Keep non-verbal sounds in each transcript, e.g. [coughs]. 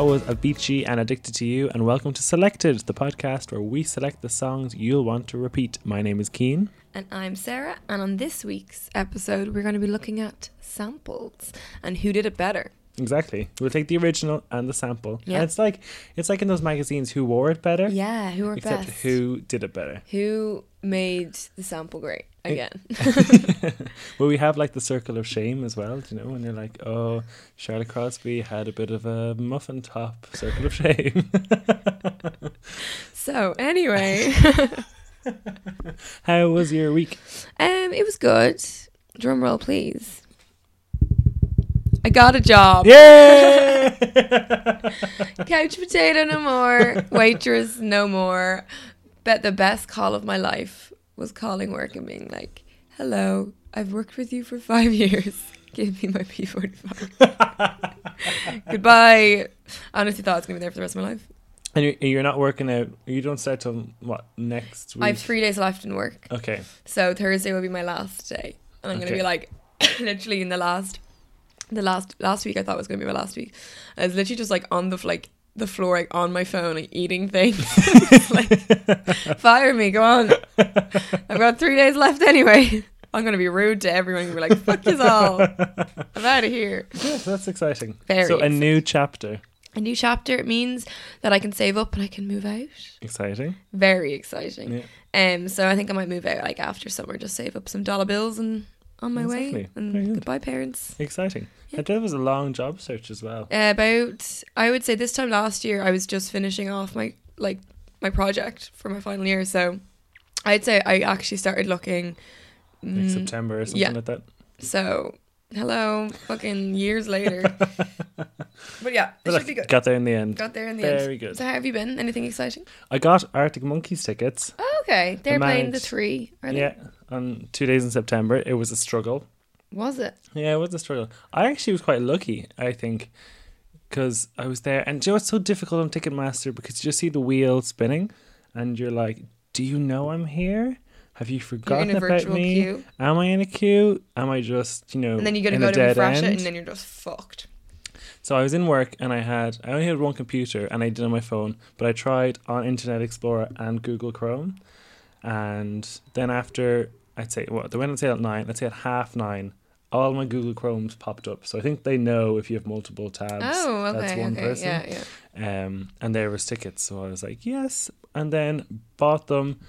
That was Avicii and Addicted to You, and welcome to Selected, the podcast where we select the songs you'll want to repeat. My name is Keen. And I'm Sarah, and on this week's episode, we're going to be looking at samples and who did it better. Exactly. We'll take the original and the sample. Yeah. And it's like it's like in those magazines who wore it better. Yeah, who are Except best? who did it better. Who made the sample great again? [laughs] [laughs] well, we have like the circle of shame as well, do you know, when you're like, oh, Charlotte Crosby had a bit of a muffin top, circle of shame. so anyway, [laughs] How was your week? um, it was good. Drum roll, please. I got a job. Yay! [laughs] Couch potato no more. Waitress no more. Bet the best call of my life was calling work and being like, "Hello, I've worked with you for five years. [laughs] Give me my P forty five. [laughs] Goodbye." I honestly thought I was gonna be there for the rest of my life. and you're, you're not working out. You don't start till what next week? I have three days left in work, Okay. so Thursday will be my last day, and I'm gonna be like, literally in the last, the last last week I thought was gonna be my last week. I was literally just like on the like the floor, like on my phone, like eating things. [laughs] Like, fire me, go on. I've got three days left anyway. [laughs] I'm gonna be rude to everyone and be like, fuck you all. I'm out of here. Yeah, that's exciting. Very so a new chapter. A new chapter. It means that I can save up and I can move out. Exciting. Very exciting. Yeah. Um, so I think I might move out like after summer, just save up some dollar bills and on my Exactly. way. Very And good. goodbye, parents. Exciting. Yeah. That was a long job search as well. Uh, about I would say this time last year, I was just finishing off my like my project for my final year. So I'd say I actually started looking. Like mm, September or something yeah. like that. So hello, fucking years later. [laughs] but yeah, it But should look, be good. got there in the end. Got there in the end. Very good. So how have you been? Anything exciting? I got Arctic Monkeys tickets. Oh, okay. They're playing the three. Are they? Yeah, on two days in September. It was a struggle. Was it? Yeah, it was a struggle. I actually was quite lucky, I think, because I was there. And do you know what's so difficult on Ticketmaster? Because you just see the wheel spinning and you're like, do you know I'm here? Have you You're forgotten in a about me? queue, Am I in a queue? Am I just, you know, and then you got to go to refresh end? it, and then you're just fucked. So I was in work and I had I only had one computer and I did it on my phone, but I tried on Internet Explorer and Google Chrome. And then after I'd say what they went on sale at nine, let's say at half nine, all my Google Chromes popped up. So I think they know if you have multiple tabs. Oh, okay, that's one okay, person. yeah, yeah. Um and there was tickets, so I was like, Yes and then bought them.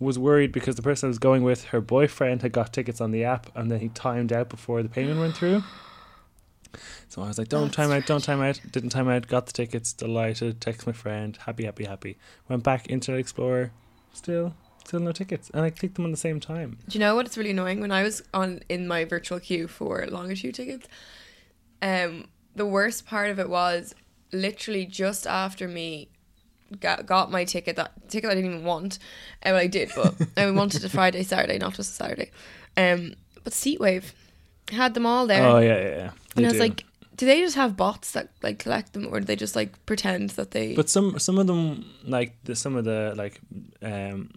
Was worried because the person I was going with, her boyfriend had got tickets on the app and then he timed out before the payment went through. [gasps] So I was like, don't That's time out, don't time out. Didn't time out, got the tickets, delighted, text my friend, happy, happy, happy. Went back, Internet Explorer, still, still no tickets. And I clicked them on the same time. Do you know what's really annoying? When I was on in my virtual queue for longitude tickets, um, the worst part of it was literally just after me got, got my ticket that ticket I didn't even want. Uh, well, I did, but I [laughs] wanted a Friday, Saturday, not just a Saturday. Um, but Seatwave had them all there, Oh, yeah, yeah, yeah. And I was do. like, do they just have bots that like collect them, or do they just like pretend that they? But some some of them, like the, some of the like um,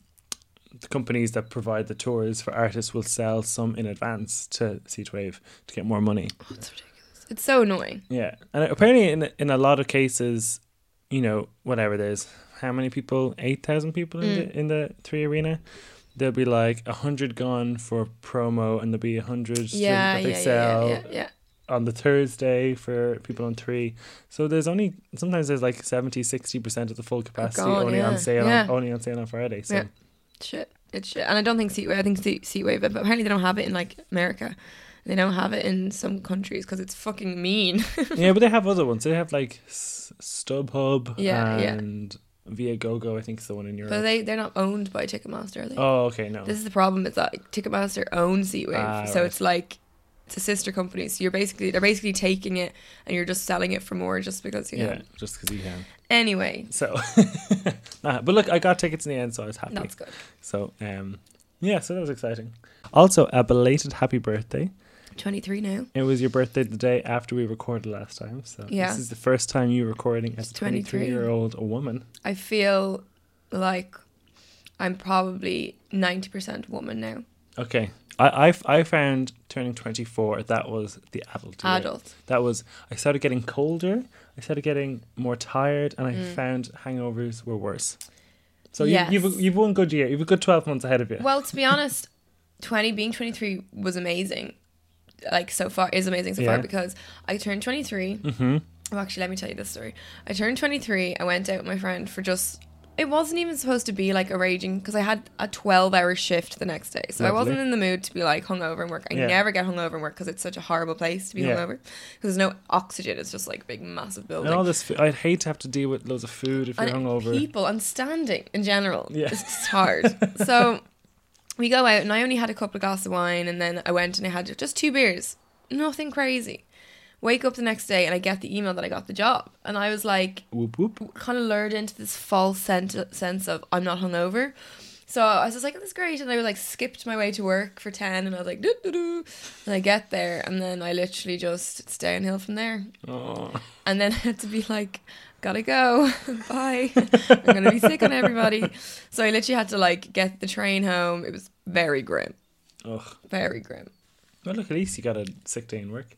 the companies that provide the tours for artists will sell some in advance to Seatwave to get more money. Oh, it's ridiculous. It's so annoying. Yeah, and apparently in in a lot of cases, you know, whatever there's how many people, eight thousand people in Mm. the in the three arena. There'll be like a hundred gone for promo, and there'll be a hundred Yeah, that they yeah, sell yeah, yeah. on the Thursday for people on three. So there's only sometimes there's like 70 60 percent of the full capacity only on sale on, only on sale on Friday. So Yeah. Shit, it's shit. And I don't think Seatwave. I think Seat Seatwave, but apparently they don't have it in like America. They don't have it in some countries because it's fucking mean. [laughs] yeah, but they have other ones. They have like StubHub Yeah, and yeah. Viagogo. I think is the one in Europe. but they they're not owned by Ticketmaster. Are they? oh, okay, no. This is the problem. Is that Ticketmaster owns Seatwave, Ah, so right. it's like it's a sister company. So you're basically they're basically taking it and you're just selling it for more just because you yeah, can. just because you can. Anyway, So, [laughs] Nah, but look, I got tickets in the end, so I was happy. that's good. So, um, yeah, so that was exciting. Also, a belated happy birthday. Twenty three now. It was your birthday the day after we recorded last time. So Yeah. this is the first time you recording as a 23. 23 year old woman. I feel like I'm probably ninety percent woman now. Okay. I, I, I found turning 24, that was the adult. year. Adult. That was, I started getting colder, I started getting more tired, and I Mm. found hangovers were worse. So Yes. you, you've, you've one good year. You've a good 12 months ahead of you. Well, to be honest, 20 being 23 was amazing. Like so far is amazing so Yeah. far because I turned 23. hmm Well, actually, let me tell you this story. I turned 23. I went out with my friend for just. It wasn't even supposed to be like a raging because I had a 12 hour shift the next day. So I wasn't in the mood to be like hungover and work. I Yeah. never get hungover and work because it's such a horrible place to be Yeah. hungover. Because there's no oxygen. It's just like a big, massive building. And all this, I'd hate to have to deal with loads of food if you're and hungover. people and standing in general. Yeah. It's just hard. [laughs] so we go out and I only had a couple of glasses of wine and then I went and I had just two beers. Nothing crazy. Wake up the next day and I get the email that I got the job. And I was like Whoop whoop. kind of lured into this false sent- sense of I'm not hungover. So I was just like, oh, that's great. And I was like, skipped my way to work for 10 and I was like, doo doo doo. And I get there and then I literally just, it's downhill from there. Oh. And then [laughs] I had to be like, gotta go. [laughs] Bye. [laughs] I'm gonna be sick on everybody. So I literally had to like get the train home. It was very grim. Ugh. Very grim. Well, look, at least you got a sick day in work.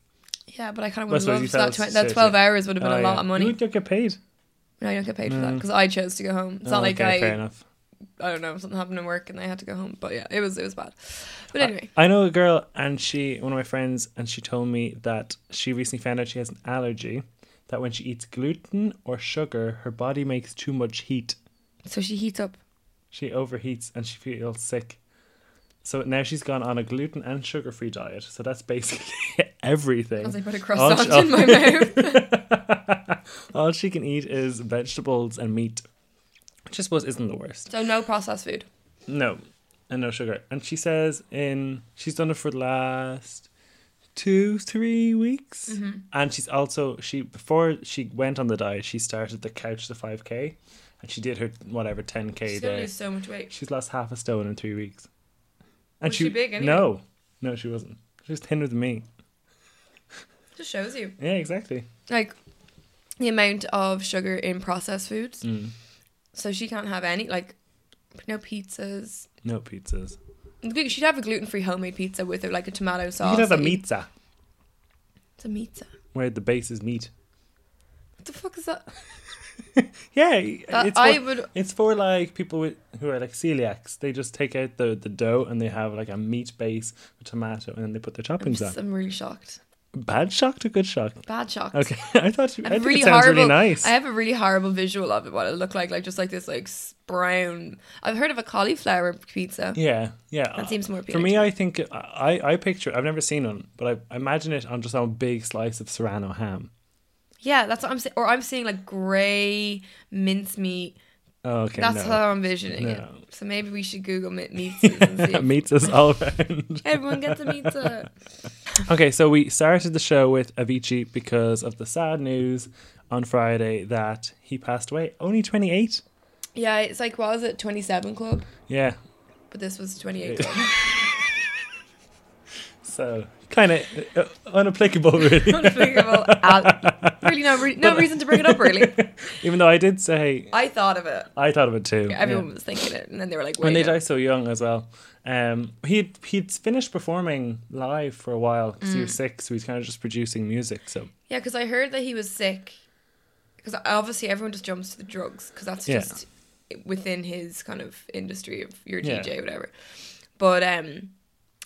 Yeah, but I kind of would have loved that, tw- that 12 yeah. hours would have been Oh, a lot yeah. of money. You don't get paid. No, I don't get paid for that because I chose to go home. It's Oh, not like okay, fair I, enough. I don't know, something happened in work and I had to go home. But yeah, it was, it was bad. But anyway, I know a girl, and she, one of my friends, and she told me that she recently found out she has an allergy. That when she eats gluten or sugar, her body makes too much heat. so she heats up. She overheats and she feels sick. So now she's gone on a gluten and sugar free diet. So that's basically [laughs] everything. As I put a croissant oh. in my [laughs] mouth. All she can eat is vegetables and meat, which I suppose isn't the worst. So no processed food. No, and no sugar. And she says in she's done it for the last two, three weeks. Mm-hmm. And she's also she before she went on the diet, she started the couch to five k, and she did her whatever ten k day. lose so much weight. She's lost half a stone in three weeks. And Was she big anyway? No, no, she wasn't. She was thinner than me. Just shows you. Yeah, exactly. Like the amount of sugar in processed foods. Mm. So she can't have any like no pizzas. No pizzas. She'd have a gluten free homemade pizza with like a tomato sauce. you could have a pizza It's a pizza. where the base is meat. What the fuck is that? [laughs] [laughs] Yeah, That- it's for, I would. it's for like people with who are like celiacs. They just take out the, the dough and they have like a meat base with tomato and then they put their I'm, toppings just, on. I'm really shocked. Bad shock or good shock? Bad shocked. Okay, [laughs] I thought you, I really it sounds horrible. really nice. I have a really horrible visual of it. What it looked like, like just like this, like brown. I've heard of a cauliflower pizza. yeah, yeah. That seems more For me, I think I I picture. I've never seen one, but I, I imagine it on just on a big slice of serrano ham. Yeah, that's what I'm saying. Or I'm seeing like grey mincemeat. Oh, okay, that's no. how I'm envisioning No. it. So maybe we should Google mi- pizzas [laughs] and see. all around. [laughs] Everyone gets a pizza. Okay, so we started the show with Avicii because of the sad news on Friday that he passed away. Only 28? Yeah, it's like what was it, twenty seven club? Yeah. But this was twenty eight club. [laughs] So kind of uh, unapplicable, really. [laughs] Unapplicable at- really no re- no reason to bring it up really. [laughs] Even though I did say I thought of it. I thought of it too. Yeah, everyone yeah. was thinking it, and then they were like, When they die so young as well. Um, he'd he'd finished performing live for a while because he Mm. was sick, so he's kind of just producing music. So Yeah, because I heard that he was sick. Because obviously everyone just jumps to the drugs because that's Yeah. just within his kind of industry of your. DJ whatever. But um,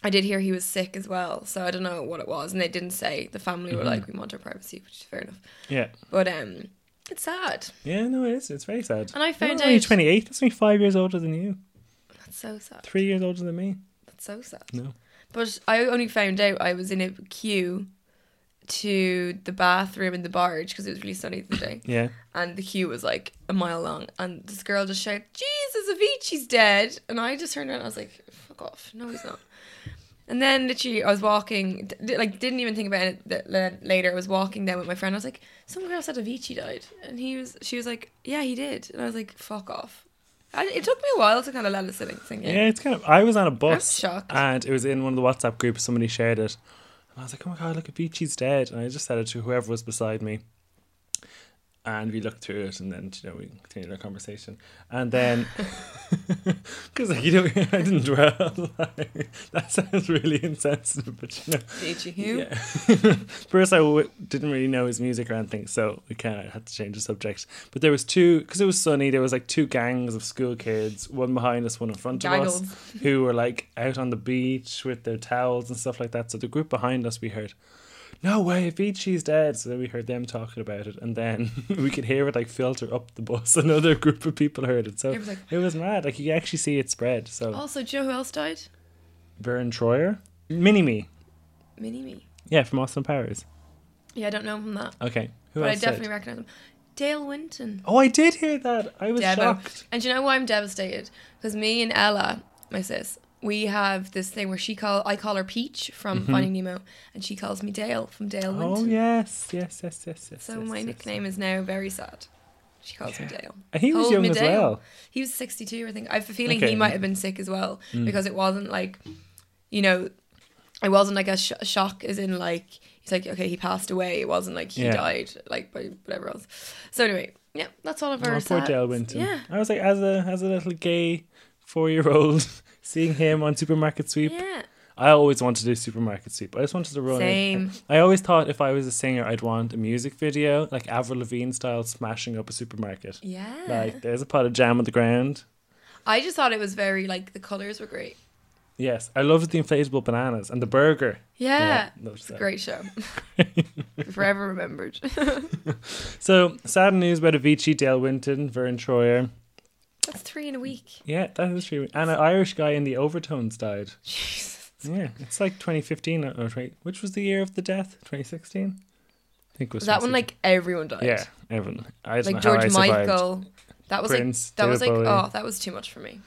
I did hear he was sick as well, so I don't know what it was, and they didn't say. The family were Mhm. like, "We want our privacy," which is fair enough. yeah, But um, it's sad. yeah, no, it is. It's very sad. And I found You're only out- twenty eight. That's only five years older than you. That's so sad. Three years older than me. That's so sad. No. But I only found out I was in a queue to the bathroom in the barge because it was really sunny the day. Yeah. and the queue was like a mile long and this girl just shouted jesus avicii's dead and i just turned around and i was like fuck off no he's not and then literally i was walking d- like didn't even think about it th- la- later i was walking down with my friend i was like some girl said avicii died and he was she was like yeah he did and i was like fuck off I, it took me a while to kind of let it sink, in. Yeah, it's kind of. I was on a I was bus shocked. and it was in one of the WhatsApp groups. Somebody shared it, and I was like, "Oh my god, look, Avicii's dead!" And I just said it to whoever was beside me, and we looked through it, and then you know we continued our conversation, and then [laughs] because like, you know [laughs] I didn't dwell. [laughs] Like, that sounds really insensitive, but you know. Did you? Who? Yeah. First, I w- didn't really know his music or anything, so we kind of had to change the subject. But there was two because it was sunny. There was like two gangs of school kids, one behind us, one in front of us, who were like out on the beach with their towels and stuff like that. So the group behind us, we heard, "No way, Avicii's dead." So then we heard them talking about it, and then [laughs] we could hear it like filter up the bus. [laughs] Another group of people heard it, so It was like- it was mad. Like you could actually see it spread. So Also, do you know who else died? Verne Troyer, Mini Me, Mini Me. yeah, from Austin Powers. Yeah, I don't know him from that, Okay, who else? but I definitely recognize him. Dale Winton. Oh, I did hear that. I was Devo. shocked. And do you know why I'm devastated? Because me and Ella, my sis, we have this thing where she call I call her Peach from Finding Nemo, and she calls me Dale from Dale Mm-hmm. Oh Winton. yes, yes, yes, yes, yes. So yes, my yes, nickname is now very sad. She calls me Dale. And he was Hold young as Dale. well. He was 62, I think. I have a feeling Okay. he might have been sick as well Mm. because it wasn't like, you know, it wasn't like a sh- shock as in like, he's like, okay, he passed away. It wasn't like he Yeah. died, like by whatever else. So anyway, yeah, that's all of our Oh, poor Dale Winton. Yeah. I was like, as a as a little gay four year old, [laughs] seeing him on Supermarket Sweep. Yeah. I always wanted to do Supermarket Sweep. I just wanted to run. Same. I always thought if I was a singer, I'd want a music video like Avril Lavigne style, smashing up a supermarket. Yeah. Like there's a pot of jam on the ground. I just thought it was very like the colors were great. Yes, I loved the inflatable bananas and the burger. Yeah. loved It's a great show. [laughs] Forever remembered. [laughs] So sad news about Avicii, Dale Winton, Verne Troyer. That's three in a week. Yeah, that is true. And an Irish guy in the overtones died. Jesus. Yeah, it's like 2015 or or 20, which was the year of the death? 2016. I think it was. Was that when like everyone died? Yeah, everyone. I Like George. Michael. That was Prince, like that was like oh that was too much for me.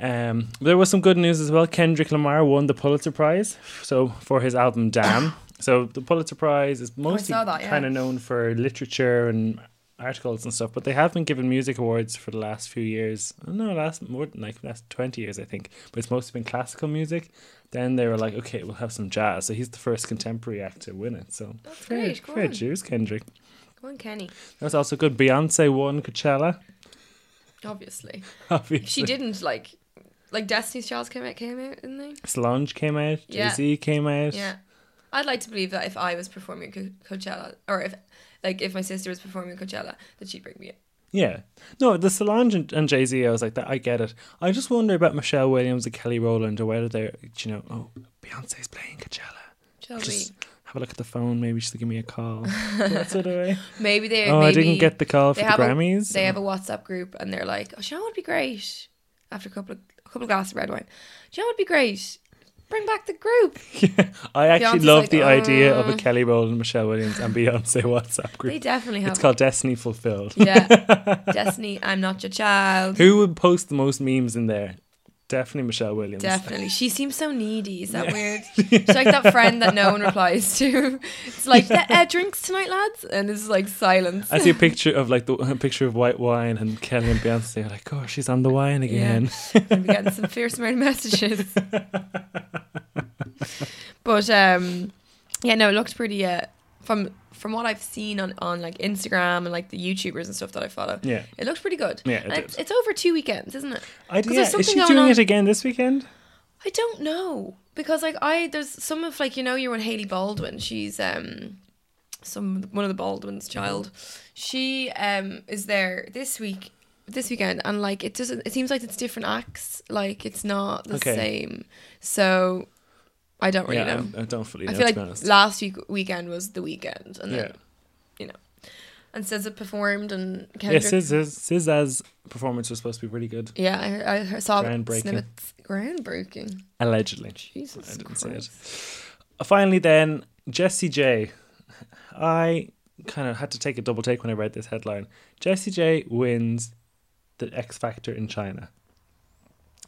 Um, there was some good news as well. Kendrick Lamar won the Pulitzer Prize, so for his album "Damn." [coughs] so the Pulitzer Prize is mostly saw yeah. kind of known for literature and articles and stuff, but they have been given music awards for the last few years. No, last more than like last twenty years, I think. But it's mostly been classical music. Then they were like, okay, we'll have some jazz. So he's the first contemporary act to win it. So That's fair, great. Go fair on. dues, Kendrick. Go on, Kenny. That was also good. Beyonce won Coachella. Obviously, [laughs] Obviously, she didn't like like Destiny's Child came out came out, didn't they? Solange came out. Jay Yeah. Z came out. Yeah. I'd like to believe that if I was performing Coachella, or if like if my sister was performing at Coachella, that she'd bring me in. Yeah. No, the Solange and, and Jay Z, I was like, that. I get it. I just wonder about Michelle Williams and Kelly Rowland or whether they're, you know, oh, Beyonce's playing Coachella. Shall Just have a look at the phone. Maybe she'll give me a call. that sort of Maybe they. Oh, maybe I didn't get the call for the have a- Grammys. They have a WhatsApp group, and they're like, "Oh, you know would be great?" After a couple of a couple of glasses of red wine, do you know what would be great? Bring back the group. yeah, [laughs] I actually Beyonce's love like, the idea of a uh. Kelly Rowland, Michelle Williams, and Beyonce WhatsApp group. They definitely have. It's called Destiny Fulfilled. yeah, [laughs] Destiny. I'm not your child. Who would post the most memes in there? Definitely Michelle Williams. Definitely. She seems so needy. Is that Yeah. weird? She's like that friend that no one replies to. It's like, "Yeah, uh, drinks tonight, lads? And it's like silence. I see a picture of like the a picture of white wine and Kelly and Beyonce like, oh, she's on the wine again. I'm getting some fierce amount of messages. [laughs] [laughs] but um, yeah, no, it looks pretty. Uh, from from what I've seen on, on like Instagram and like the YouTubers and stuff that I follow, Yeah, it looks pretty good. Yeah, it it's, it's over two weekends, isn't it? I yeah. Is she doing on- it again this weekend? I don't know because like I there's some of like you know you're on Hailey Baldwin. She's um some one of the Baldwin's child. She um is there this week this weekend and like it doesn't it seems like it's different acts like it's not the Okay. same so I don't really yeah, know I, I don't fully know. I feel to be like honest. last week weekend was the weekend and yeah, then you know and SZA performed and yeah. Kendrick Sis, Sis, SZA's performance was supposed to be pretty good, yeah I, I saw Groundbreaking. snippets groundbreaking allegedly. Jesus I didn't say it. Christ. Uh, Finally, then Jessie J. I kind of had to take a double take when I read this headline. Jessie J wins the X Factor in China.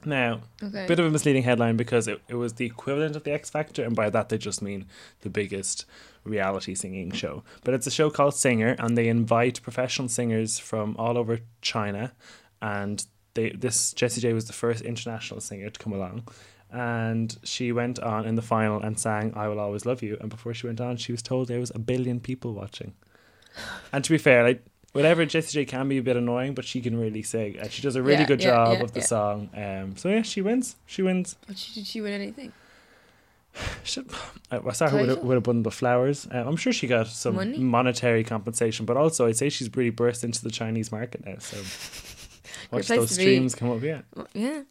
Now, okay bit of a misleading headline because it, it was the equivalent of the X Factor, and by that they just mean the biggest reality singing show. But it's a show called Singer, and they invite professional singers from all over China, and they this Jessie J was the first international singer to come along. And she went on in the final and sang "I Will Always Love You." And before she went on, she was told there was a billion people watching. And to be fair, like whatever Jessie J can be a bit annoying, but she can really sing. And she does a really Yeah, good yeah, job yeah, of the song. Um, so yeah, she wins. She wins. But she, did she win anything? [sighs] Should, I, I saw her with a, with a bundle of flowers. Um, I'm sure she got some Money? monetary compensation, but also I'd say she's really burst into the Chinese market now. So [laughs] watch those streams come up. Yeah, yeah.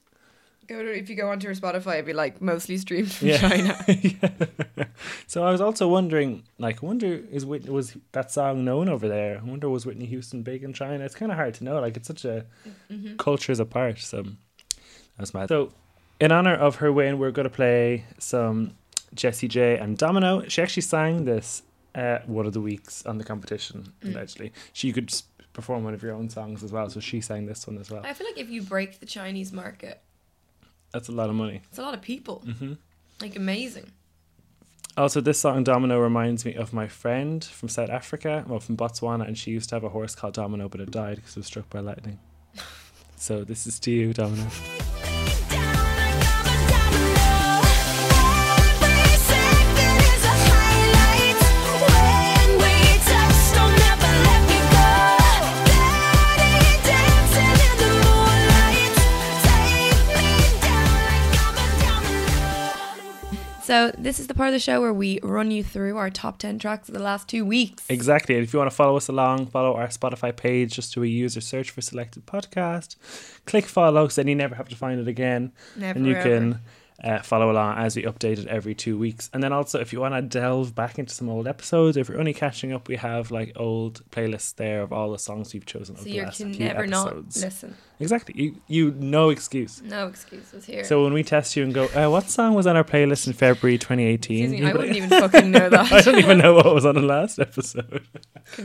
Go to, if you go onto her Spotify, it'd be like mostly streamed from Yeah. [laughs] China. [laughs] yeah. So I was also wondering, like, I wonder is Whit- was that song known over there? I wonder was Whitney Houston big in China? It's kind of hard to know. Like, it's such a Mm-hmm. cultures apart. So that's mad. So in honor of her win, we're going to play some Jessie J and Domino. She actually sang this uh, one of the weeks on the competition. Mm. Allegedly, she could perform one of your own songs as well. So she sang this one as well. I feel like if you break the Chinese market, That's a lot of money. it's a lot of people. hmm Like amazing. Also, this song Domino reminds me of my friend from South Africa, well, from Botswana, and she used to have a horse called Domino, but it died because it was struck by lightning. [laughs] so this is to you, Domino. So this is the part of the show where we run you through our top ten tracks of the last two weeks. Exactly. And if you want to follow us along, follow our Spotify page. Just do a user search for selected podcast. Click follow, so then you never have to find it again. Never and you ever. can uh, follow along as we update it every two weeks. And then also, if you want to delve back into some old episodes, if you're only catching up, we have like old playlists there of all the songs we've chosen over So the you last can few never not episodes. listen. Exactly. You you no excuse. No excuses here. So when we test you and go, uh, what song was on our playlist in February 2018? Excuse me, I wouldn't like, even [laughs] fucking know that. I don't even know what was on the last episode.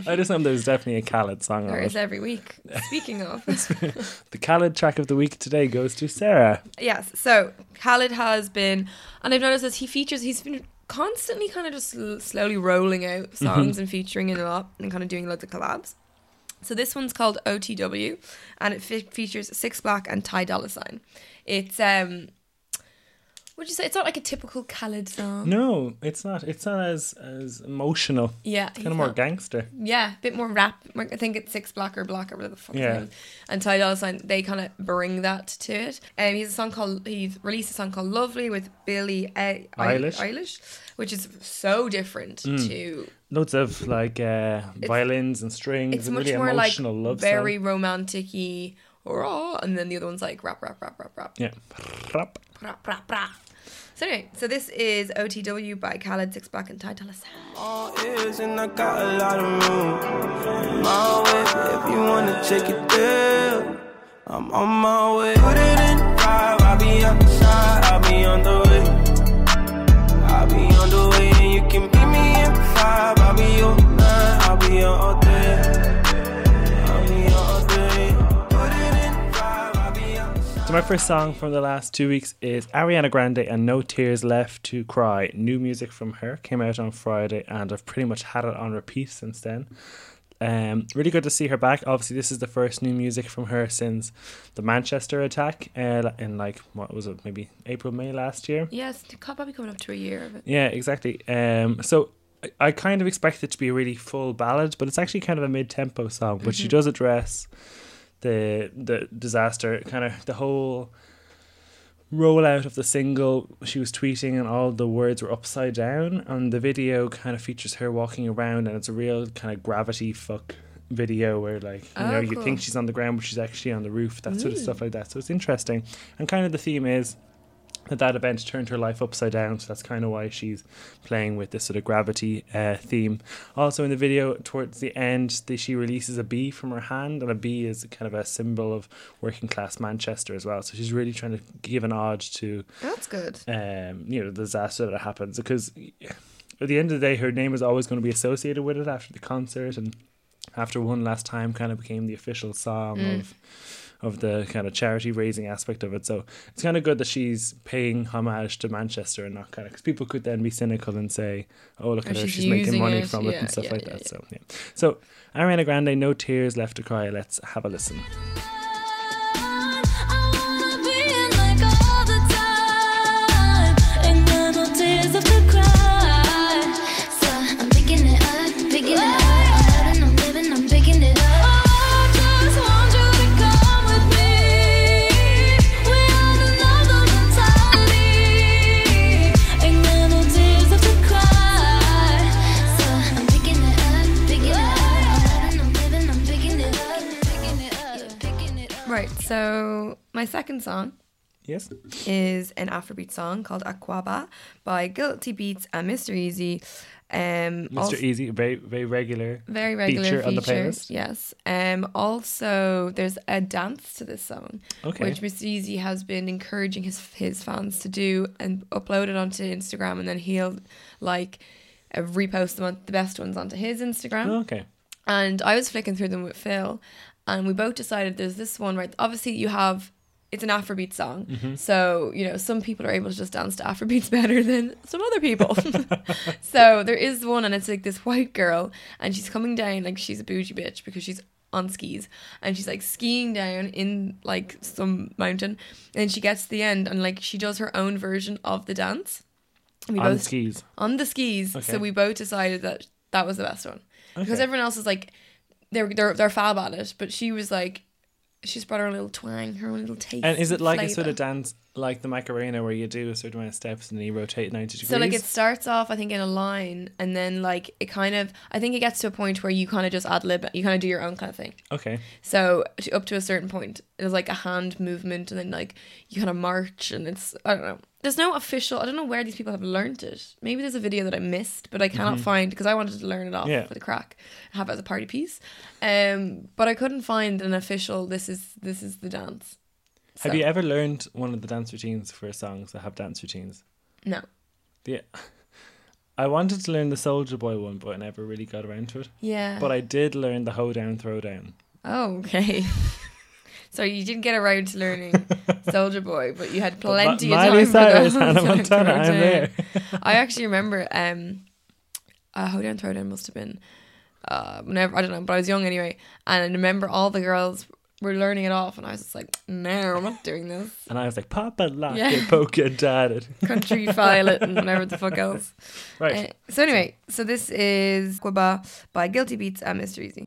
I just know there's definitely a Khalid song on There it. is every week. Speaking of. [laughs] The Khalid track of the week today goes to Sarah. Yes. So Khalid has been, and I've noticed as he features, he's been constantly kind of just slowly rolling out songs and featuring in a lot and kind of doing loads of collabs. So this one's called OTW, and it fe- features Six Black and Ty Dolla Sign. It's um, would you say it's not like a typical Khalid song? No, it's not. It's not as as emotional. Yeah, Kind of more not- gangster. Yeah, a bit more rap. I think it's Six Black or Black or whatever the fuck. Yeah. And Ty Dolla Sign, they kind of bring that to it. Um, he has a song called he's released a song called Lovely with Billie E- Eilish. Eilish, which is so different Mm. to. Loads of like uh, violins and strings It's and much really more like love very song. romantic-y, raw, and then the other one's like rap, rap, rap, rap, rap, Yeah. Rap. rap, rap, rap. So anyway, so this is OTW by Khalid, Six Black, and Ty Dolla Sign. My way, if you wanna it there, I'm on my way. My first song from the last two weeks is Ariana Grande and No Tears Left to Cry. New music from her came out on Friday, and I've pretty much had it on repeat since then. Um, really good to see her back. Obviously, this is the first new music from her since the Manchester attack uh, in like what was it, maybe April, May last year. Yes, it's probably coming up to a year of it. Yeah, exactly. Um, so I, I kind of expect it to be a really full ballad, but it's actually kind of a mid-tempo song. But she does address the the disaster, kind of the whole rollout of the single. She was tweeting, and all the words were upside down. And the video kind of features her walking around, and it's a real kind of gravity fuck video where like you Oh, know you cool. think she's on the ground but she's actually on the roof that sort of mm. stuff like that so it's interesting and kind of the theme is that that event turned her life upside down. So that's kind of why she's playing with this sort of gravity uh, theme. Also in the video towards the end the, she releases a bee from her hand and a bee is kind of a symbol of working class manchester as well. So she's really trying to give an ode to That's good. um, you know the disaster that happens. Because at the end of the day her name is always going to be associated with it after the concert and after one last time kind of became the official song of of the kind of charity raising aspect of it so it's kind of good that she's paying homage to Manchester and not kind of because people could then be cynical and say oh look Or at her she's she's making money it. from it and stuff yeah, like yeah, that yeah. so yeah so Ariana Grande no tears left to cry let's have a listen my second song Yes. is an Afrobeat song called Akwaaba by Guilty Beatz and Mr. Eazi. Um, Mr. also- Eazi, very very regular. very regular feature feature, on the playlist. Yes. Um. Also, there's a dance to this song, Okay. which Mr. Eazi has been encouraging his his fans to do and upload it onto Instagram, and then he'll like uh, repost them on the best ones onto his Instagram. Oh, okay. And I was flicking through them with Phil, and we both decided there's this one right. Obviously, you have it's an Afrobeat song, Mm-hmm. so you know some people are able to just dance to Afrobeats [laughs] better than some other people. [laughs] [laughs] so there is one, and it's like this white girl, and she's coming down like she's a bougie bitch because she's on skis, and she's like skiing down in like some mountain, and she gets to the end, and like she does her own version of the dance. We On both skis. on the skis. Okay. So we both decided that that was the best one because everyone else is like they're they're they're fab at it, but she was like she's brought her own little twang, her own little taste. And is it like a sort of dance like the Macarena where you do a certain amount of steps and then you rotate 90 degrees? So like it starts off, I think, in a line, and then like it kind of, I think it gets to a point where you kind of just ad lib, you kind of do your own kind of thing. Okay. So to- up to a certain point, there's like a hand movement, and then like you kind of march, and it's I don't know. There's no official. I don't know where these people have learned it. Maybe there's a video that I missed, but I cannot find because I wanted to learn it off Mm-hmm. Yeah. for the crack, have it as a party piece. Um, but I couldn't find an official. This is this is the dance. Have you ever learned one of the dance routines for songs that have dance routines? No. Yeah. [laughs] I wanted to learn the Soldier Boy one, but I never really got around to it. Yeah. But I did learn the hoedown throwdown. Oh, okay. [laughs] so you didn't get around to learning [laughs] Soldier Boy, but you had plenty of Miley time Cyrus, for the [laughs] Hannah Montana, I'm there. I actually remember um, uh, Hoedown Throwdown must have been uh, whenever I don't know, but I was young anyway, and I remember all the girls were learning it off, and I was just like, no, I'm not doing this. And I was like, Papa lock Yeah. it, poke it, dad it. Country file it and whatever the fuck else. Right. Uh, so anyway, so this is Quaba by Guilty Beatz and Mr. Eazi.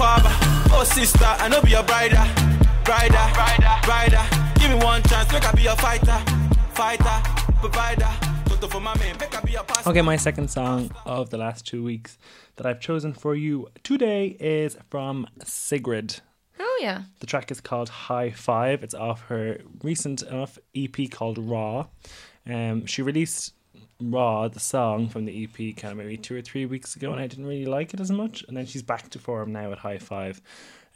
Akwaaba, oh sister, I know be your brider, brider, brider, brider. Give me one chance, make I be a fighter, fighter, provider. Toto for my man, make I be a pastor. Okay, my second song of the last two weeks that I've chosen for you today is from Sigrid. Oh yeah. The track is called High Five. It's off her recent enough EP called Raw. Um, she released Raw, the song from the EP, kind of maybe two or three weeks ago, and I didn't really like it as much. And then she's back to form now at High Five.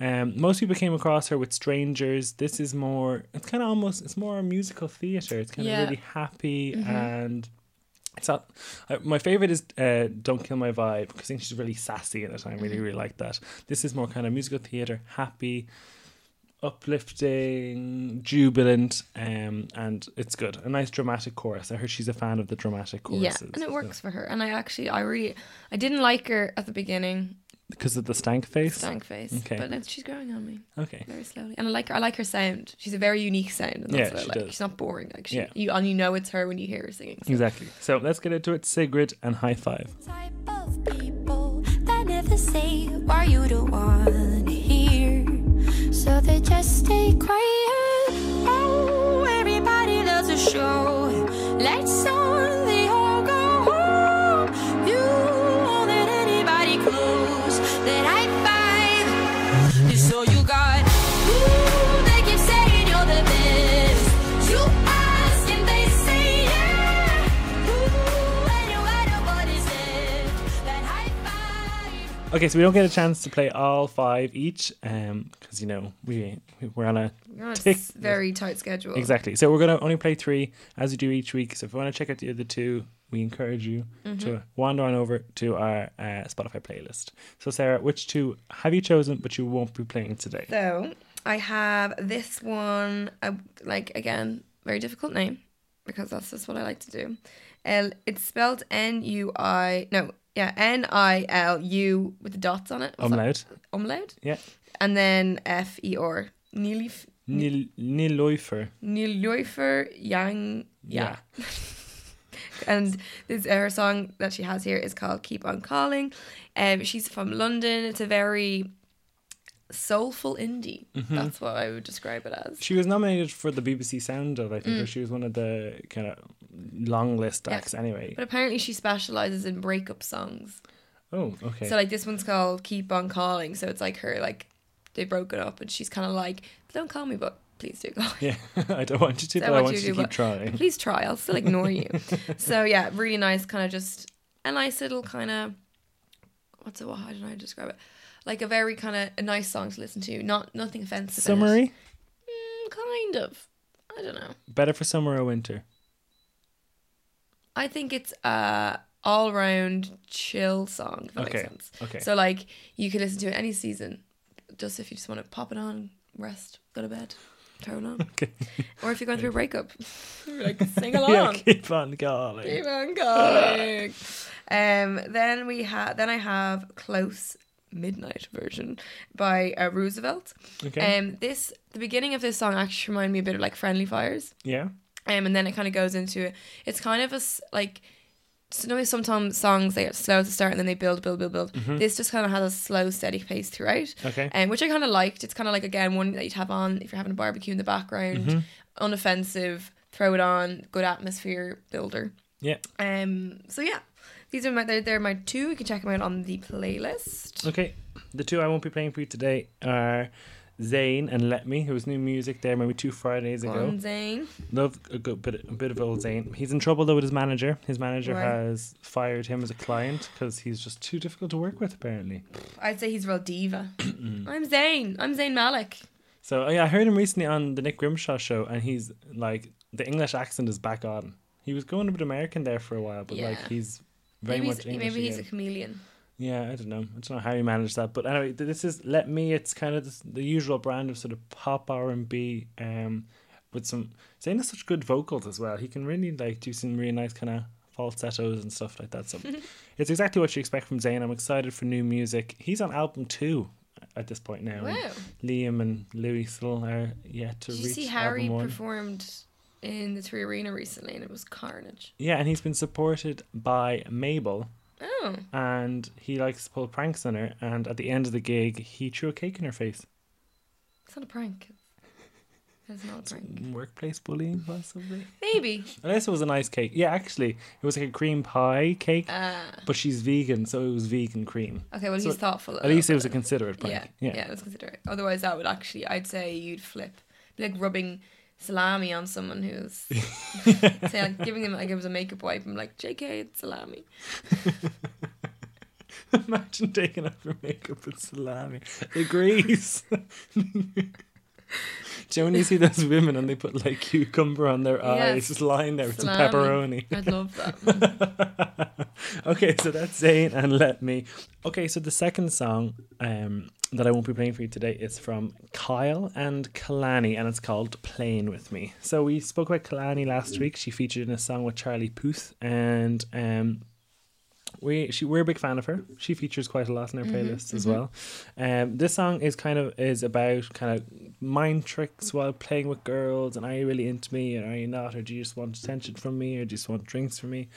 Um, most people came across her with Strangers. This is more. It's kind of almost. It's more musical theater. It's kind of Yeah. really happy and. It's not. Uh, my favorite is uh, "Don't Kill My Vibe" because I think she's really sassy in it. I really, really like that. This is more kind of musical theater, happy, uplifting, jubilant, um, and it's good. A nice dramatic chorus. I heard she's a fan of the dramatic choruses. Yeah, and it works for her. And I actually, I really, I didn't like her at the beginning, because of the stank face. stank face. Okay. But it's, she's growing on me Okay. very slowly, and I like her. I like her sound. She's a very unique sound, and that's Yeah, what I she like. does. She's not boring. Like she, Yeah. you and you know it's her when you hear her singing. So. Exactly. So let's get into it. Sigrid and high five. So they just stay quiet. Oh, everybody loves a show. Let's all they all go home. You won't let anybody close Okay, so we don't get a chance to play all five each, um, because you know we we're on a You're on a Tick. very tight schedule. Exactly. So we're gonna only play three as we do each week. So if you want to check out the other two, we encourage you Mm-hmm. to wander on over to our uh, Spotify playlist. So Sarah, which two have you chosen, but you won't be playing today? So I have this one. Uh, like again, very difficult name because that's just what I like to do. L. It's spelled N U I. No, yeah, N I L U with the dots on it. Umlaut. Umlaut. Yeah. And then F E R. Nilif. Nil Niloifer. Niloifer Yang. Yeah. [laughs] and this her song that she has here is called "Keep on Calling." Um, she's from London. It's a very soulful indie. Mm-hmm. That's what I would describe it as. She was nominated for the BBC Sound of, I think, or she was one of the kind of long list Mm. Yeah. acts anyway. But apparently she specializes in breakup songs. Oh, okay. So like this one's called Keep On Calling. So it's like her like they broke it up and she's kind of like don't call me but please do call me. yeah, [laughs] I don't want you to, So but I want you to do, keep trying. Please try. I'll still ignore you. [laughs] so yeah, really nice kind of just a nice little kind of what's it? What how do I describe it? Like a very kind of a nice song to listen to. Not nothing offensive. in. Summery? Mm, kind of. I don't know. Better for summer or winter? I think it's a all round chill song. If that Okay, makes sense. okay. So like you can listen to it any season, just if you just want to pop it on, rest, go to bed, turn it on, [laughs] Okay. or if you're going through a breakup, [laughs] like sing [laughs] yeah, along. keep on calling. Keep on going. Um, then we have then I have close midnight version by uh, Roosevelt. Okay. Um, this the beginning of this song actually reminded me a bit of like Friendly Fires. yeah. Um, and then it kind of goes into it's kind of a like so you know sometimes songs they get slow at the start and then they build build build build. This just kind of has a slow steady pace throughout. Mm-hmm. Okay. Um, which I kind of liked. It's kind of like again one that you'd have on if you're having a barbecue in the background, Mm-hmm. unoffensive, throw it on, good atmosphere builder. Yeah. Um. So yeah, these are my they're, they're my two. You can check them out on the playlist. Okay. The two I won't be playing for you today are Zayn and Let Me, who was new music there maybe two Fridays ago. on, Zayn. Love a good bit, a bit of old Zayn. He's in trouble though with his manager. His manager Right. has fired him as a client because he's just too difficult to work with, apparently. I'd say he's a real diva. [clears throat] [clears throat] I'm Zayn. I'm Zayn Malik. So oh yeah, I heard him recently on the Nick Grimshaw show, and he's like the English accent is back on. He was going a bit American there for a while, but like Yeah. he's very maybe much he's, English maybe he's a chameleon. Yeah, I don't know. I don't know how he managed that, but anyway, this is "Let Me." It's kind of this, the usual brand of sort of pop R and B, um, with some. Zayn has such good vocals as well. He can really like do some really nice kind of falsettos and stuff like that. So [laughs] it's exactly what you expect from Zayn. I'm excited for new music. He's on album two at this point now. and Wow. Liam and Louis still are yet to Did you reach see Harry performed in the Three Arena recently, and it was carnage. Yeah, and he's been supported by Mabel, Oh, and he likes to pull pranks on her. And at the end of the gig, he threw a cake in her face. it's not a prank. It's not a prank. Workplace bullying, possibly. Maybe. [laughs] Unless it was a nice cake. Yeah, actually, it was like a cream pie cake, Ah. but she's vegan, so it was vegan cream. okay. Well, So he's thoughtful. At least it was a considerate prank. Yeah, Yeah. yeah, it was considerate. Otherwise, that would actually, I'd say, you'd flip. Like rubbing salami on someone who's [laughs] say like giving him like it was a makeup wipe. I'm like, JK, it's salami. [laughs] Imagine taking off your makeup and salami. The grease. [laughs] Do you you see those women and they put like cucumber on their eyes, Yes. just lying there with some pepperoni? I'd love that. okay, so that's Zayn and Let Me. Okay, so the second song um, that I won't be playing for you today is from Kyle and Kehlani, and it's called Playing With Me. So we spoke about Kehlani last week. She featured in a song with Charlie Puth, and um, we she we're a big fan of her. She features quite a lot in our playlists as well. Um, this song is kind of is about kind of mind tricks while playing with girls, and are you really into me, and are you not, or do you just want attention from me, or do you just want drinks from me?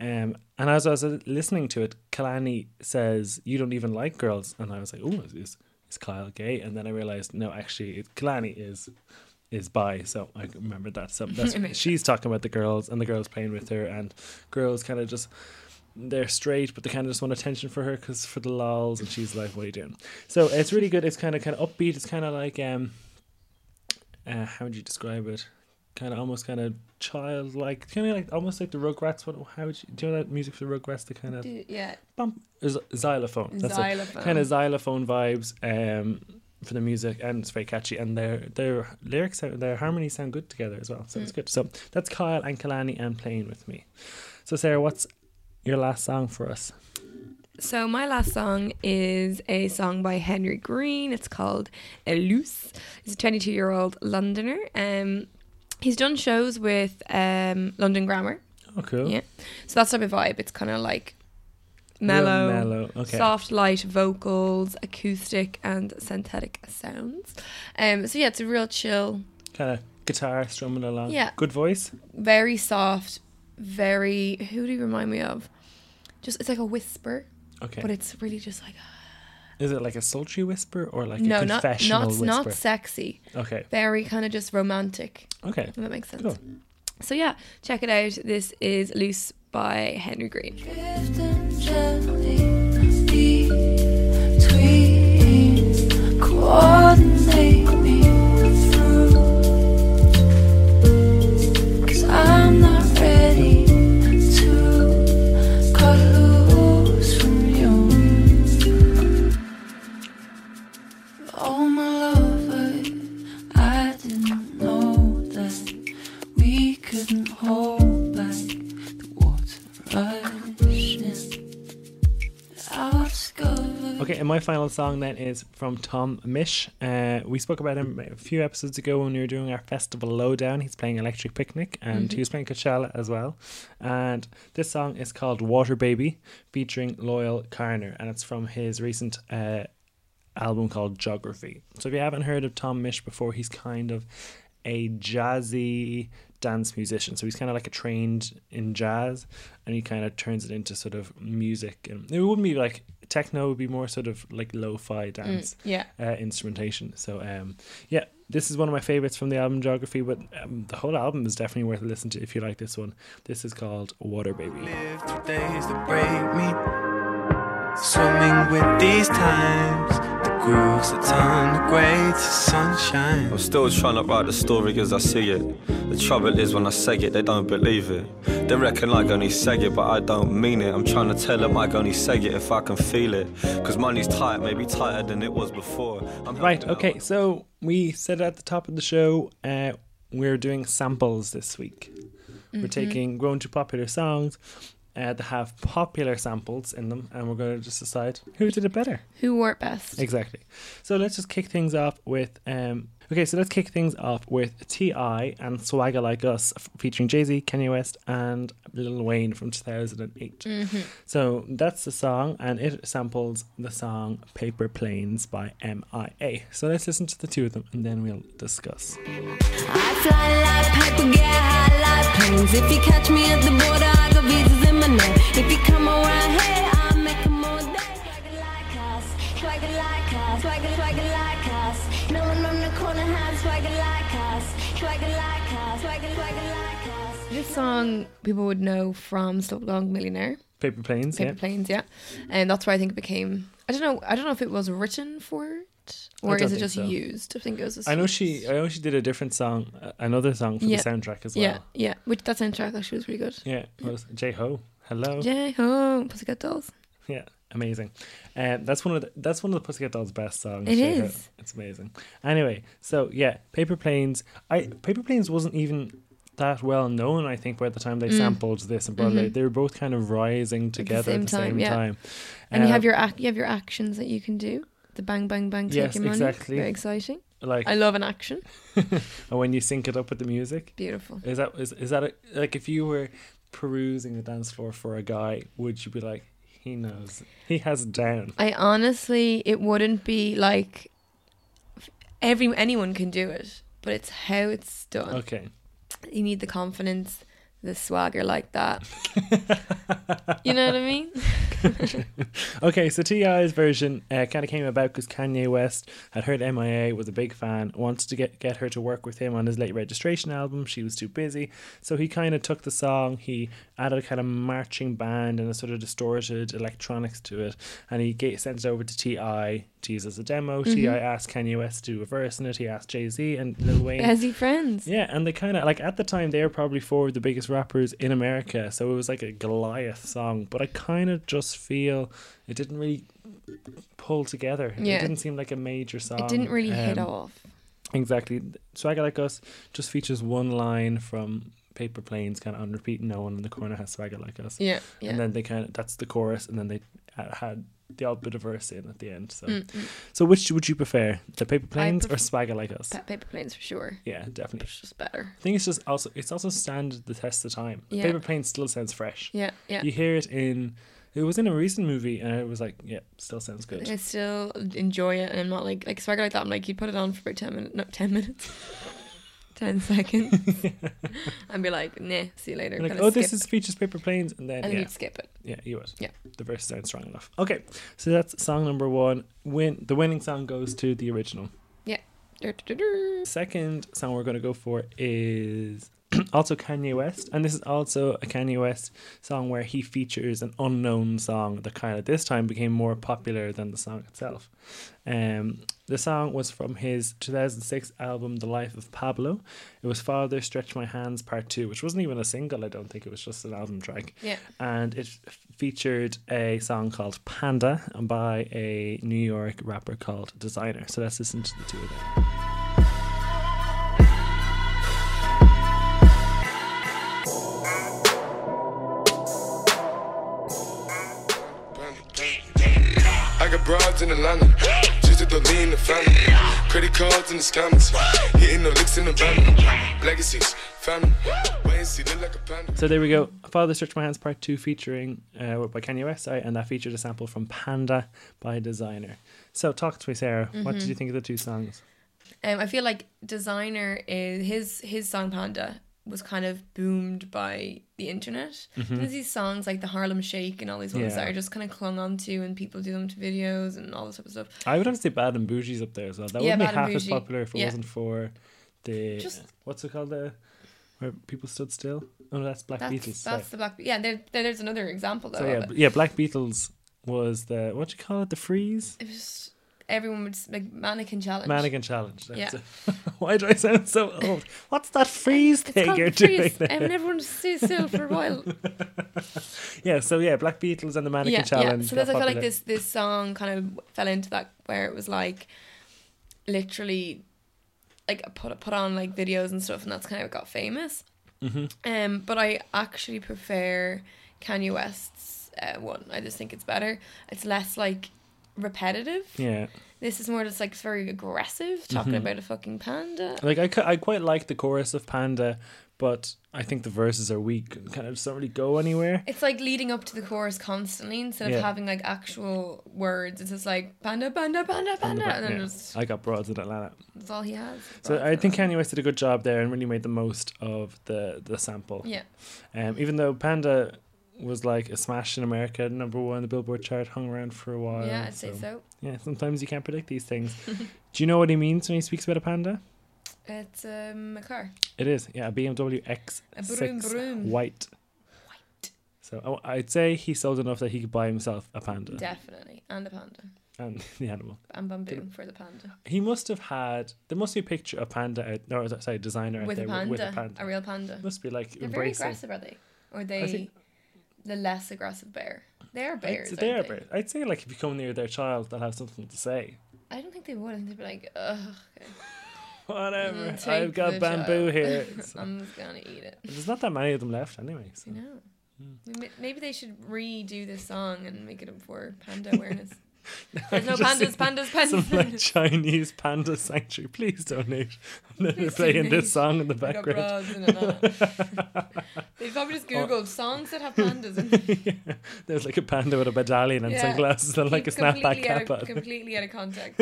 Um, and as I was listening to it, Kehlani says you don't even like girls, and I was like, oh, is, is is Kyle gay? And then I realized no, actually, it, Kehlani is is bi, so I remembered that. So that's [laughs] she's talking about the girls and the girls playing with her, and girls kind of just they're straight, but they kind of just want attention for her because for the lols, and she's like, "What are you doing?" So it's really good. It's kind of kind of upbeat. It's kind of like um, uh, how would you describe it? Kind of almost kind of childlike, kind of like almost like the Rugrats. What? How would you do you know that music for the Rugrats? The kind of Do- yeah, bump xylophone. That's xylophone. kind of xylophone vibes um, for the music, and it's very catchy. And their their lyrics, their harmonies sound good together as well. So Mm. it's good. So that's Kyle and Kehlani and playing with me. So Sarah, what's your last song for us? So my last song is a song by Henry Green. It's called Eluse. He's a 22 year old Londoner. Um, he's done shows with um, London Grammar. Oh, cool. Yeah. So that's type of vibe. It's kind of like mellow, mellow. Okay. soft, light vocals, acoustic, and synthetic sounds. Um, so yeah, it's a real chill, Kind of guitar strumming along. Yeah. Good voice. very soft, very. Who do you remind me of? Just it's like a whisper, Okay. but it's really just like. Is it like a sultry whisper or like a no, not confessional not whisper? not sexy. okay. Very kind of just romantic. Okay. If that makes sense. Cool. So yeah, check it out. This is Loose by Henry Green. Drifting gently between, and my final song then is from Tom Misch. Uh, we spoke about him a few episodes ago when we were doing our festival lowdown. He's playing Electric Picnic and he was playing Coachella as well. And this song is called Water Baby, featuring Loyle Carner, and it's from his recent uh, album called Geography. So if you haven't heard of Tom Misch before, he's kind of a jazzy dance musician. So he's kind of like a trained in jazz, and he kind of turns it into sort of music. And it wouldn't be like techno; would be more sort of like lo-fi dance Yeah. uh, instrumentation. So um, yeah, this is one of my favorites from the album Geography. But um, the whole album is definitely worth a listen to if you like this one. This is called Water Baby. Live through days that break me. Swimming with these times. The grooves that turn the grey to sunshine. I'm still trying to write the story as I see it. The trouble is when I say it, they don't believe it. They reckon I only say it, but I don't mean it. I'm trying to tell them I only say it if I can feel it. Cause money's tight, maybe tighter than it was before. I'm Right. helping out Okay. So we said at the top of the show, uh, we're doing samples this week. We're taking grown to popular songs uh, that have popular samples in them, and we're going to just decide who did it better. Who wore it best? Exactly. So let's just kick things off with. Um, okay, so let's kick things off with T.I. and Swagger Like Us f- featuring Jay Z, Kanye West, and Lil Wayne from 2008. So that's the song, and it samples the song Paper Planes by M.I.A. So let's listen to the two of them and then we'll discuss. I fly like paper, get high like planes. If you catch me at the border, I got visas in. If you come around here, I'll make 'em all day. Swagger like us, swagger like us, swagger, swagger like us. No one on the corner has swagger like us, swagger like us, swagger, swagger like us. This song people would know from Slumdog Millionaire, Paper Planes, Paper yeah. Planes, yeah, and that's where I think it became. I don't know. I don't know if it was written for it or is it just so. used. I think it was. Just I know she. I know she did a different song, uh, another song for Yeah. the soundtrack as well. Yeah, yeah. Which that soundtrack actually was really good. Yeah, it was Jai Ho. Hello. Yeah, oh, Pussycat Dolls. Yeah, amazing. And that's one of the that's one of the Pussycat Dolls' best songs. It is. It's amazing. Anyway, so yeah, Paper Planes. I Paper Planes wasn't even that well known. I think by the time they sampled this and brought it out, they were both kind of rising together Mm. Mm-hmm. same at the time, same yeah. time. And you Um, have your ac- you have your actions that you can do. The bang bang bang take Yes, your money. exactly. Very exciting. like I love an action. and [laughs] when you sync it up with the music. Beautiful. Is that is is that a, like if you were perusing the dance floor for a guy, would you be like, he knows, he has it down? I honestly, it wouldn't be like every anyone can do it, but it's how it's done. Okay. You need the confidence, the swagger like that. [laughs] you know what I mean? [laughs] Okay, so T.I.'s version uh, kind of came about because Kanye West had heard MIA, was a big fan, wanted to get, get her to work with him on his late registration album. She was too busy. So he kind of took the song, he added a kind of marching band and a sort of distorted electronics to it, and he ga- sent it over to T.I. to use as a demo. T.I. asked Kanye West to do a verse in it, he asked Jay Z and Lil Wayne. As he friends. Yeah, and they kind of like at the time they were probably four of the biggest rappers in America, so it was like a Goliath song. But I kind of just feel it didn't really pull together. Yeah. It didn't seem like a major song. It didn't really hit Um, off. Exactly. Swagger Like Us just features one line from Paper Planes, kind of on repeat. No one in the corner has Swagger Like Us. Yeah, yeah. And then they kind of that's the chorus, and then they had the odd bit of verse in at the end. So, Mm, mm. so which would you prefer, the Paper Planes or Swagger Like Us? Pa- paper planes for sure. yeah, definitely. It's just better. I think it's just also it's also standard the test of time. Yeah. Paper Plane still sounds fresh. Yeah, yeah. You hear it in it was in a recent movie and I was like, yeah, still sounds good. I still enjoy it, and I'm not like like swagger like that. I'm like you put it on for about ten minutes, not ten minutes, [laughs] ten [laughs] seconds [laughs] and be like, nah, see you later. Like, oh, this is features paper planes, and then and yeah, you'd skip it. yeah, you would. Yeah. the verses aren't strong enough. Okay, so that's song number one. Win the winning song goes to the original. Dur-dur-dur-dur. Second song we're going to go for is [clears throat] also Kanye West, and this is also a Kanye West song where he features an unknown song that kind of this time became more popular than the song itself. Um, the song was from his 2006 album The Life of Pablo. It was Father Stretch My Hands Part 2, which wasn't even a single, I don't think, it was just an album track. Yeah. And it featured a song called Panda by a New York rapper called Desiigner. So let's listen to the two of them. Broads in Atlanta, just to the lean the family. Credit cards in the scammers, hitting the licks in the van. Legacies, family, wait and see, look like a panda. So there we go. Father Stretch My Hands Part 2 featuring uh, by Kanye West, sorry, and that featured a sample from Panda by Desiigner. So talk to me, Sarah. What did you think of the two songs? Um, I feel like Desiigner is his his song Panda was kind of boomed by the internet. There's these songs like the Harlem Shake and all these ones Mm-hmm. Yeah. that are just kind of clung onto and people do them to videos and all this type of stuff. I would have to say Bad and Bougie's up there as well. That Yeah, wouldn't be Bad and half as popular if it Yeah. wasn't for the Just- what's it called the where people stood still. Oh, no, that's Black That's Beatles. sorry. that's the black. Yeah, there, there, there's another example though. So yeah, yeah, Black Beatles was the what do you call it? The freeze it was everyone would like mannequin challenge. mannequin challenge. That's Yeah. [laughs] Why do I sound so old? What's that freeze It's thing you're freeze, doing? There? and everyone stays still for a while. [laughs] Yeah, so yeah, Black Beatles and the mannequin yeah, challenge. yeah. So that's I feel like this this song kind of fell into that where it was like literally like put put on like videos and stuff, and that's kind of got famous. Mm-hmm. Um, but I actually prefer Kanye West's uh, one. I just think it's better. It's less like repetitive. Yeah, This is more just like very aggressive, talking Mm-hmm. about a fucking panda. like I, cu- I quite like the chorus of Panda, but I think the verses are weak and kind of just don't really go anywhere. It's like leading up to the chorus constantly instead of Yeah. having like actual words. It's just like panda, panda, panda, panda, and then Yeah. just I got broads in Atlanta. that's all he has. So I think Kanye West did a good job there and really made the most of the the sample. Yeah, Um, even though Panda was like a smash in America, number one on the Billboard chart, hung around for a while. yeah, I'd say so. Yeah, sometimes you can't predict these things. [laughs] Do you know what he means when he speaks about a panda? It's um, a car. It is, yeah, a BMW X6 A broom broom. white. White. So I- I'd say he sold enough that he could buy himself a panda Definitely, and a panda, and [laughs] the animal. and bamboo for the panda He must have had. There must be a picture of panda out. No, sorry, Desiigner out with a panda, with, with a panda. a real panda. must be like They're very aggressive, are they? Or they the less aggressive bear? They're I'd bears. aren't they are they? bears. I'd say like if you come near their child, they'll have something to say. I don't think they would. I think they'd be like, ugh. Okay. [laughs] Whatever. Mm, I've got bamboo child. here. [laughs] So- I'm just gonna eat it. There's not that many of them left anyway. So. You know. Maybe- Maybe they should redo this song and make it up for panda [laughs] awareness. There's no [laughs] Just pandas, pandas, Some like pandas. Chinese panda sanctuary. Please donate. And then they're playing donate. this song in the I got background. bras in it, [laughs] They probably just oh. googled songs that have pandas and [laughs] There's like a panda with a medallion and Yeah. sunglasses and like a snapback completely out cap of, on. completely out of context.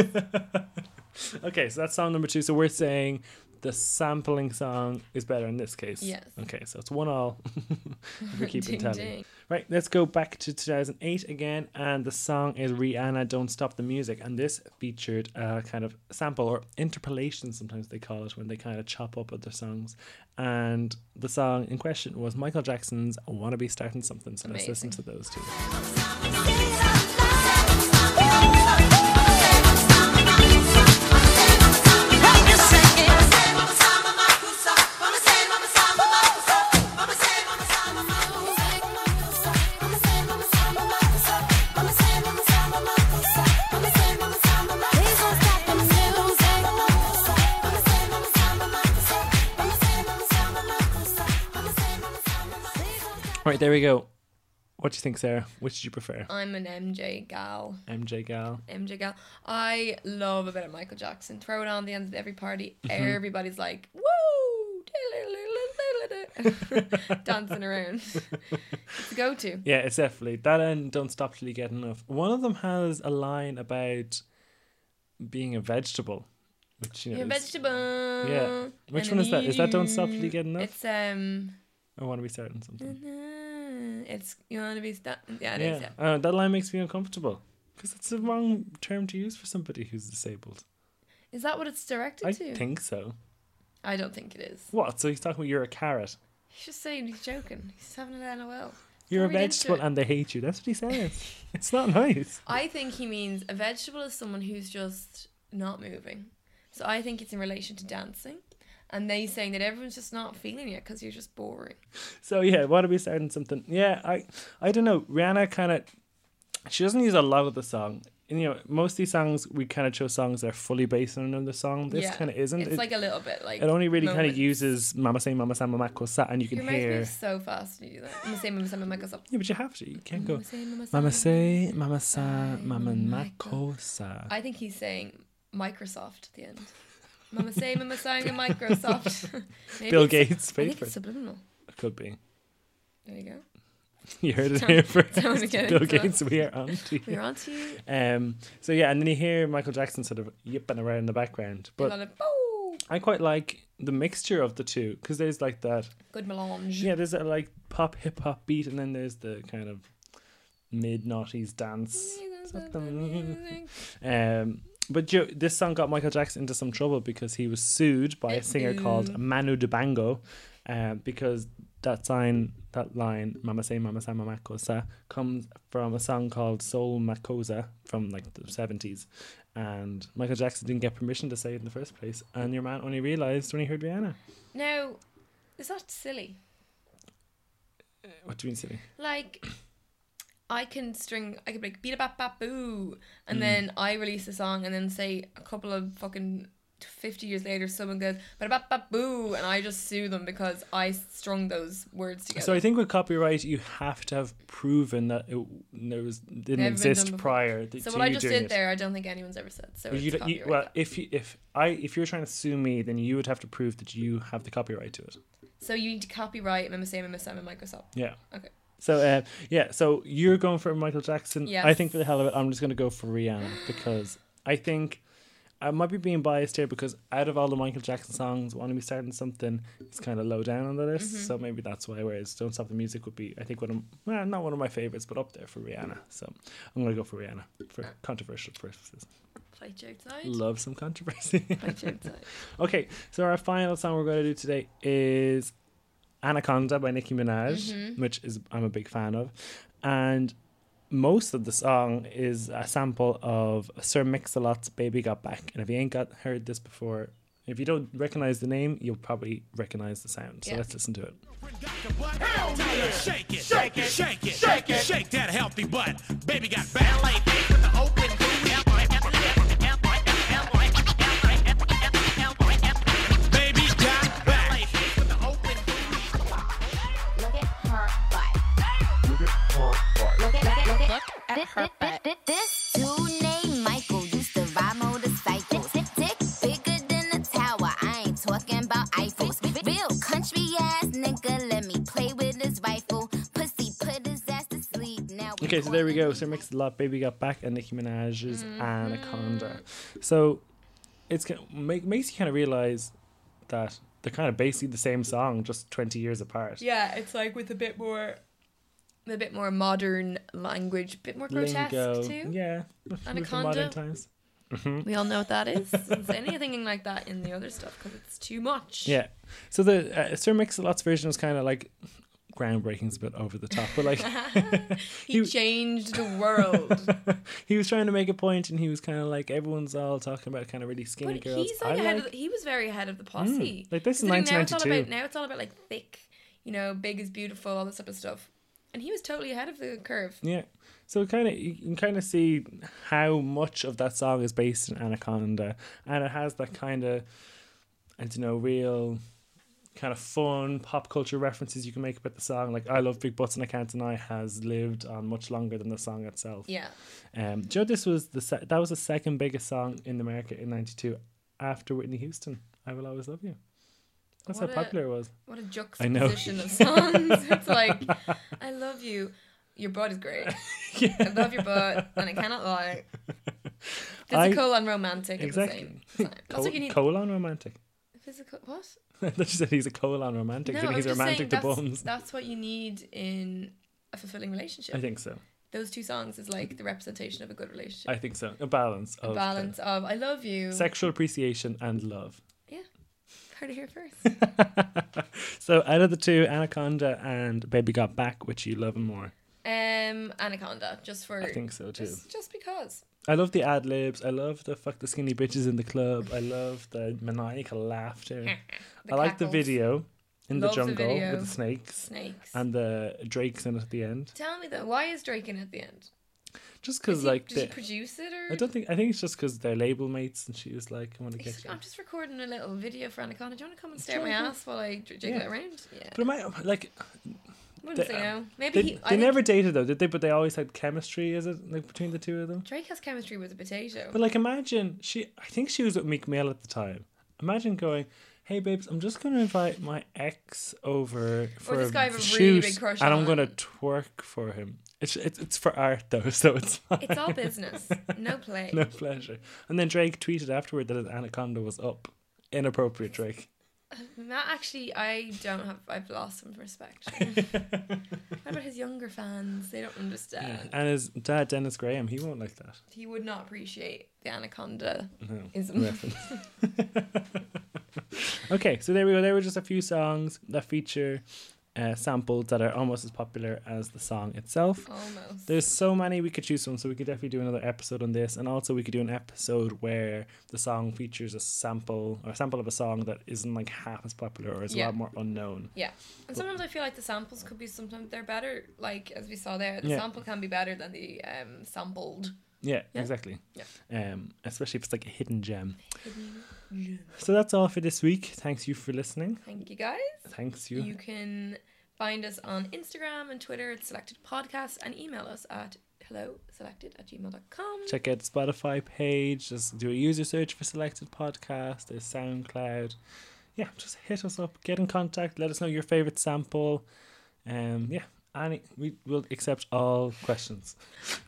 Okay, so that's song number two. So we're saying the sampling song is better in this case. Yes. Okay, so it's one all. [laughs] if we keep [laughs] Ding, telling. ding. Right, let's go back to 2008 again, and the song is Rihanna "Don't Stop the Music," and this featured a kind of sample or interpolation, sometimes they call it, when they kind of chop up other songs. And the song in question was Michael Jackson's "Wanna Be Starting Something." So let's listen to those two. Right, there we go. What do you think, Sarah? Which did you prefer? I'm an MJ gal. MJ Gal. MJ gal. I love a bit of Michael Jackson. Throw it on the end of every party. Mm-hmm. Everybody's like, woo! [laughs] Dancing around. it's a go to. Yeah, it's definitely that and don't stop till you get enough. One of them has a line about being a vegetable, which you know. You're is- vegetable. Yeah. Which and one is that? Is that Don't Stop Till you- You Get Enough? It's um. I want to be certain something. It's you want to be sta- yeah, it Yeah, is, yeah. Uh, that line makes me uncomfortable because it's the wrong term to use for somebody who's disabled. Is that what it's directed I to? I think so. I don't think it is. What? So he's talking about you're a carrot. He's just saying he's joking. He's having an LOL. You're a Don't vegetable and they hate you. That's what he says. [laughs] it's not nice. I think he means a vegetable is someone who's just not moving. So I think it's in relation to dancing. And they saying that everyone's just not feeling it because you're just boring. So yeah, want to be starting something? Yeah, I I don't know. Rihanna kind of she doesn't use a lot of the song. And, you know, most of these songs we kind of chose songs that are fully based on another song. This yeah. kind of isn't. It's it, like a little bit like. it only really kind of uses "Mama Say Mama Say Mama Kosa," and you You can me hear. so fast when you do that. I'm saying Mama Say Mama Kosa. Yeah, but you have to. You can't go. Mama say Mama Mama say. say Mama Sa Mama Mama Makosa. I think he's saying Microsoft at the end. Mama say Mama saying a Microsoft. [laughs] Maybe Bill Gates' I think it's subliminal. Could be. There you go. You heard it Don't- here first. don't get Bill into. Gates, we are on to you. We're on to you. Um, so yeah, and then you hear Michael Jackson sort of yipping around in the background. But, But I quite like the mixture of the two because there's like that. good melange. Yeah, there's a like pop hip hop beat, and then there's the kind of mid noughties dance. Um, but Joe, this song got Michael Jackson into some trouble because he was sued by a Uh, singer called Manu Dibango, uh, because that sign, that line, "Mama say, Mama say, Mama Kosa," comes from a song called "Soul Makossa" from like the seventies, and Michael Jackson didn't get permission to say it in the first place, and your man only realized when he heard Rihanna. Now, is that silly? What do you mean, silly? Like, I can string, I could be like, beat a bap bap boo, and Mm. then I release a song, and then say a couple of fucking 50 years later, someone goes, bap bap bap boo, and I just sue them because I strung those words together. So I think with copyright, you have to have proven that it there was didn't Never exist prior. So what I just did it. there, I don't think anyone's ever said. So you, well, if you, if I if you're trying to sue me, then you would have to prove that you have the copyright to it. so you need to copyright Mama Say Mama Microsoft. Yeah. Okay. So uh, yeah, so you're going for Michael Jackson. I think for the hell of it, I'm just going to go for Rihanna because I think I might be being biased here because out of all the Michael Jackson songs, "Want to Be Starting Something" is kind of low down on the list. Mm-hmm. So maybe that's why. Whereas "Don't Stop the Music" would be, I think, one of well, not one of my favorites, but up there for Rihanna. So I'm going to go for Rihanna for controversial purposes. You outside. Love some controversy. You outside. [laughs] Okay, so our final song we're going to do today is Anaconda by Nicki Minaj, Mm-hmm. which is I'm a big fan of, and most of the song is a sample of Sir Mix-a-Lot's "Baby Got Back." And if you ain't got heard this before, if you don't recognize the name, you'll probably recognize the sound. So Yeah. let's listen to it. Shake it, shake it, shake it, shake it, shake that healthy butt. Baby got ballet with the open Baby This, dude named Michael used to ride motorcycles. Tick, tick, bigger than a tower. I ain't talking about Eiffels. Real country ass nigga, let me play with his rifle. Pussy put his ass to sleep. Now Okay, so there we go. Sir Mix-a-Lot, "Baby Got Back," and Nicki Minaj's Mm-hmm. "Anaconda." So it's make, makes you kind of realize that they're kind of basically the same song, just twenty years apart. Yeah, it's like with a bit more, a bit more modern language, a bit more grotesque Lingo, too. yeah, with the Anaconda. modern times. We all know what that is. Doesn't anything like that in the other stuff because it's too much. Yeah. So the uh, Sir Mix-a-Lot's version was kind of like groundbreaking's a bit over the top, but like [laughs] he You- changed the world. [laughs] he was trying to make a point, and he was kind of like everyone's all talking about kind of really skinny but girls. he's like I ahead like- of the, he was very ahead of the posse. like this is Considering now it's all 1992. about now it's all about like thick, you know, big is beautiful, all this type of stuff. And he was totally ahead of the curve. Yeah. So kind of you can kind of see how much of that song is based in Anaconda, and it has that kind of I don't know real kind of fun pop culture references you can make about the song. Like I love big butts and I can't deny has lived on much longer than the song itself. Yeah. Um, Joe, this was the se- that was the second biggest song in America in '92 after Whitney Houston. I will always love you. That's What how a- popular it was. What a juxtaposition of songs. it's like, I love you. Your butt is great. [laughs] I love your butt, and I cannot lie. I- Physical and romantic Exactly. at the same time. That's what you need. Colon romantic. Physical what? [laughs] I thought said he's a colon romantic. No, and he's romantic to that's, bums. that's what you need in a fulfilling relationship. I think so. Those two songs is like the representation of a good relationship. I think so. A balance a of balance of I love you. sexual appreciation and love. Heard it here first. [laughs] So out of the two, Anaconda and Baby Got Back, which you love more. um, Anaconda, just for I think so too. just just because. I love the ad libs. I love the fuck the skinny bitches in the club. I love the maniacal laughter. [laughs] The I like the video in Love the the jungle video. with the snakes Snakes. and the drakes in at the end. Tell me though, why is Drake in at the end? Just because like did the, he produce it or? I don't think I think it's just because they're label mates and she was like, I want to get just- you. I'm just recording a little video for Anaconda. Do you want to come and stare at my ass while I jiggle Yeah. it around? Yeah. But am I oh, like Wouldn't they- say no. Um, Maybe they, he. they never dated though, did they? But they always had chemistry. Is it like between the two of them? Drake has chemistry with a potato. But like, imagine she. I think she was with Meek Mill at the time. Imagine going, "Hey babes, I'm just going to invite my ex over for this a guy have a really shoot, big crush and I'm going to twerk for him." It's it's it's for art though, [laughs] so it's it's all business, no play. [laughs] no pleasure. And then Drake tweeted afterward that his anaconda was up. Inappropriate, Drake. Matt, actually, I don't have. I've lost some respect. [laughs] what about his younger fans? They don't understand. And his dad, Dennis Graham, he won't like that. He would not appreciate the anaconda. No. Reference. okay, so there we go. There were just a few songs that feature uh, samples that are almost as popular as the song itself. Almost. There's so many we could choose from, so we could definitely do another episode on this, and also we could do an episode where the song features a sample or a sample of a song that isn't like half as popular or is a lot more unknown. Yeah, and sometimes I feel like the samples could be sometimes they're better. Like as we saw there, the Yeah. sample can be better than the um sampled. Yeah, Yeah. exactly. Yeah. Um, especially if it's like a hidden gem. Hidden So that's all for this week. Thanks you for listening. Thank you guys. Thanks you. You can find us on Instagram and Twitter at Selected Podcast and email us at hello selected at gmail.com. Check out the Spotify page. Just do a user search for selected podcast. There's SoundCloud. Yeah, just hit us up. Get in contact. Let us know your favorite sample. Um, yeah, any we will accept all questions.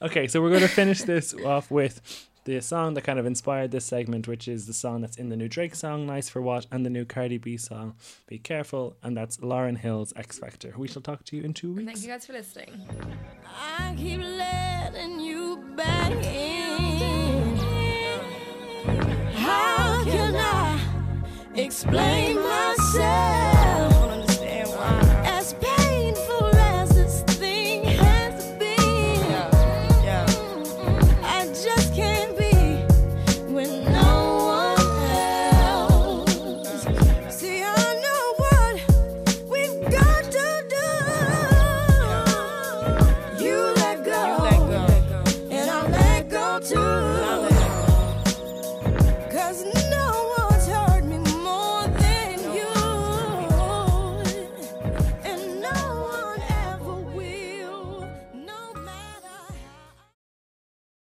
Okay, so we're going to finish [laughs] this off with the song that kind of inspired this segment, which is the song that's in the new Drake song, "Nice for What," and the new Cardi B song, "Be Careful," and that's Lauryn Hill's "X Factor." We shall talk to you in two weeks. thank you guys for listening. I keep letting you back in. How can I explain myself?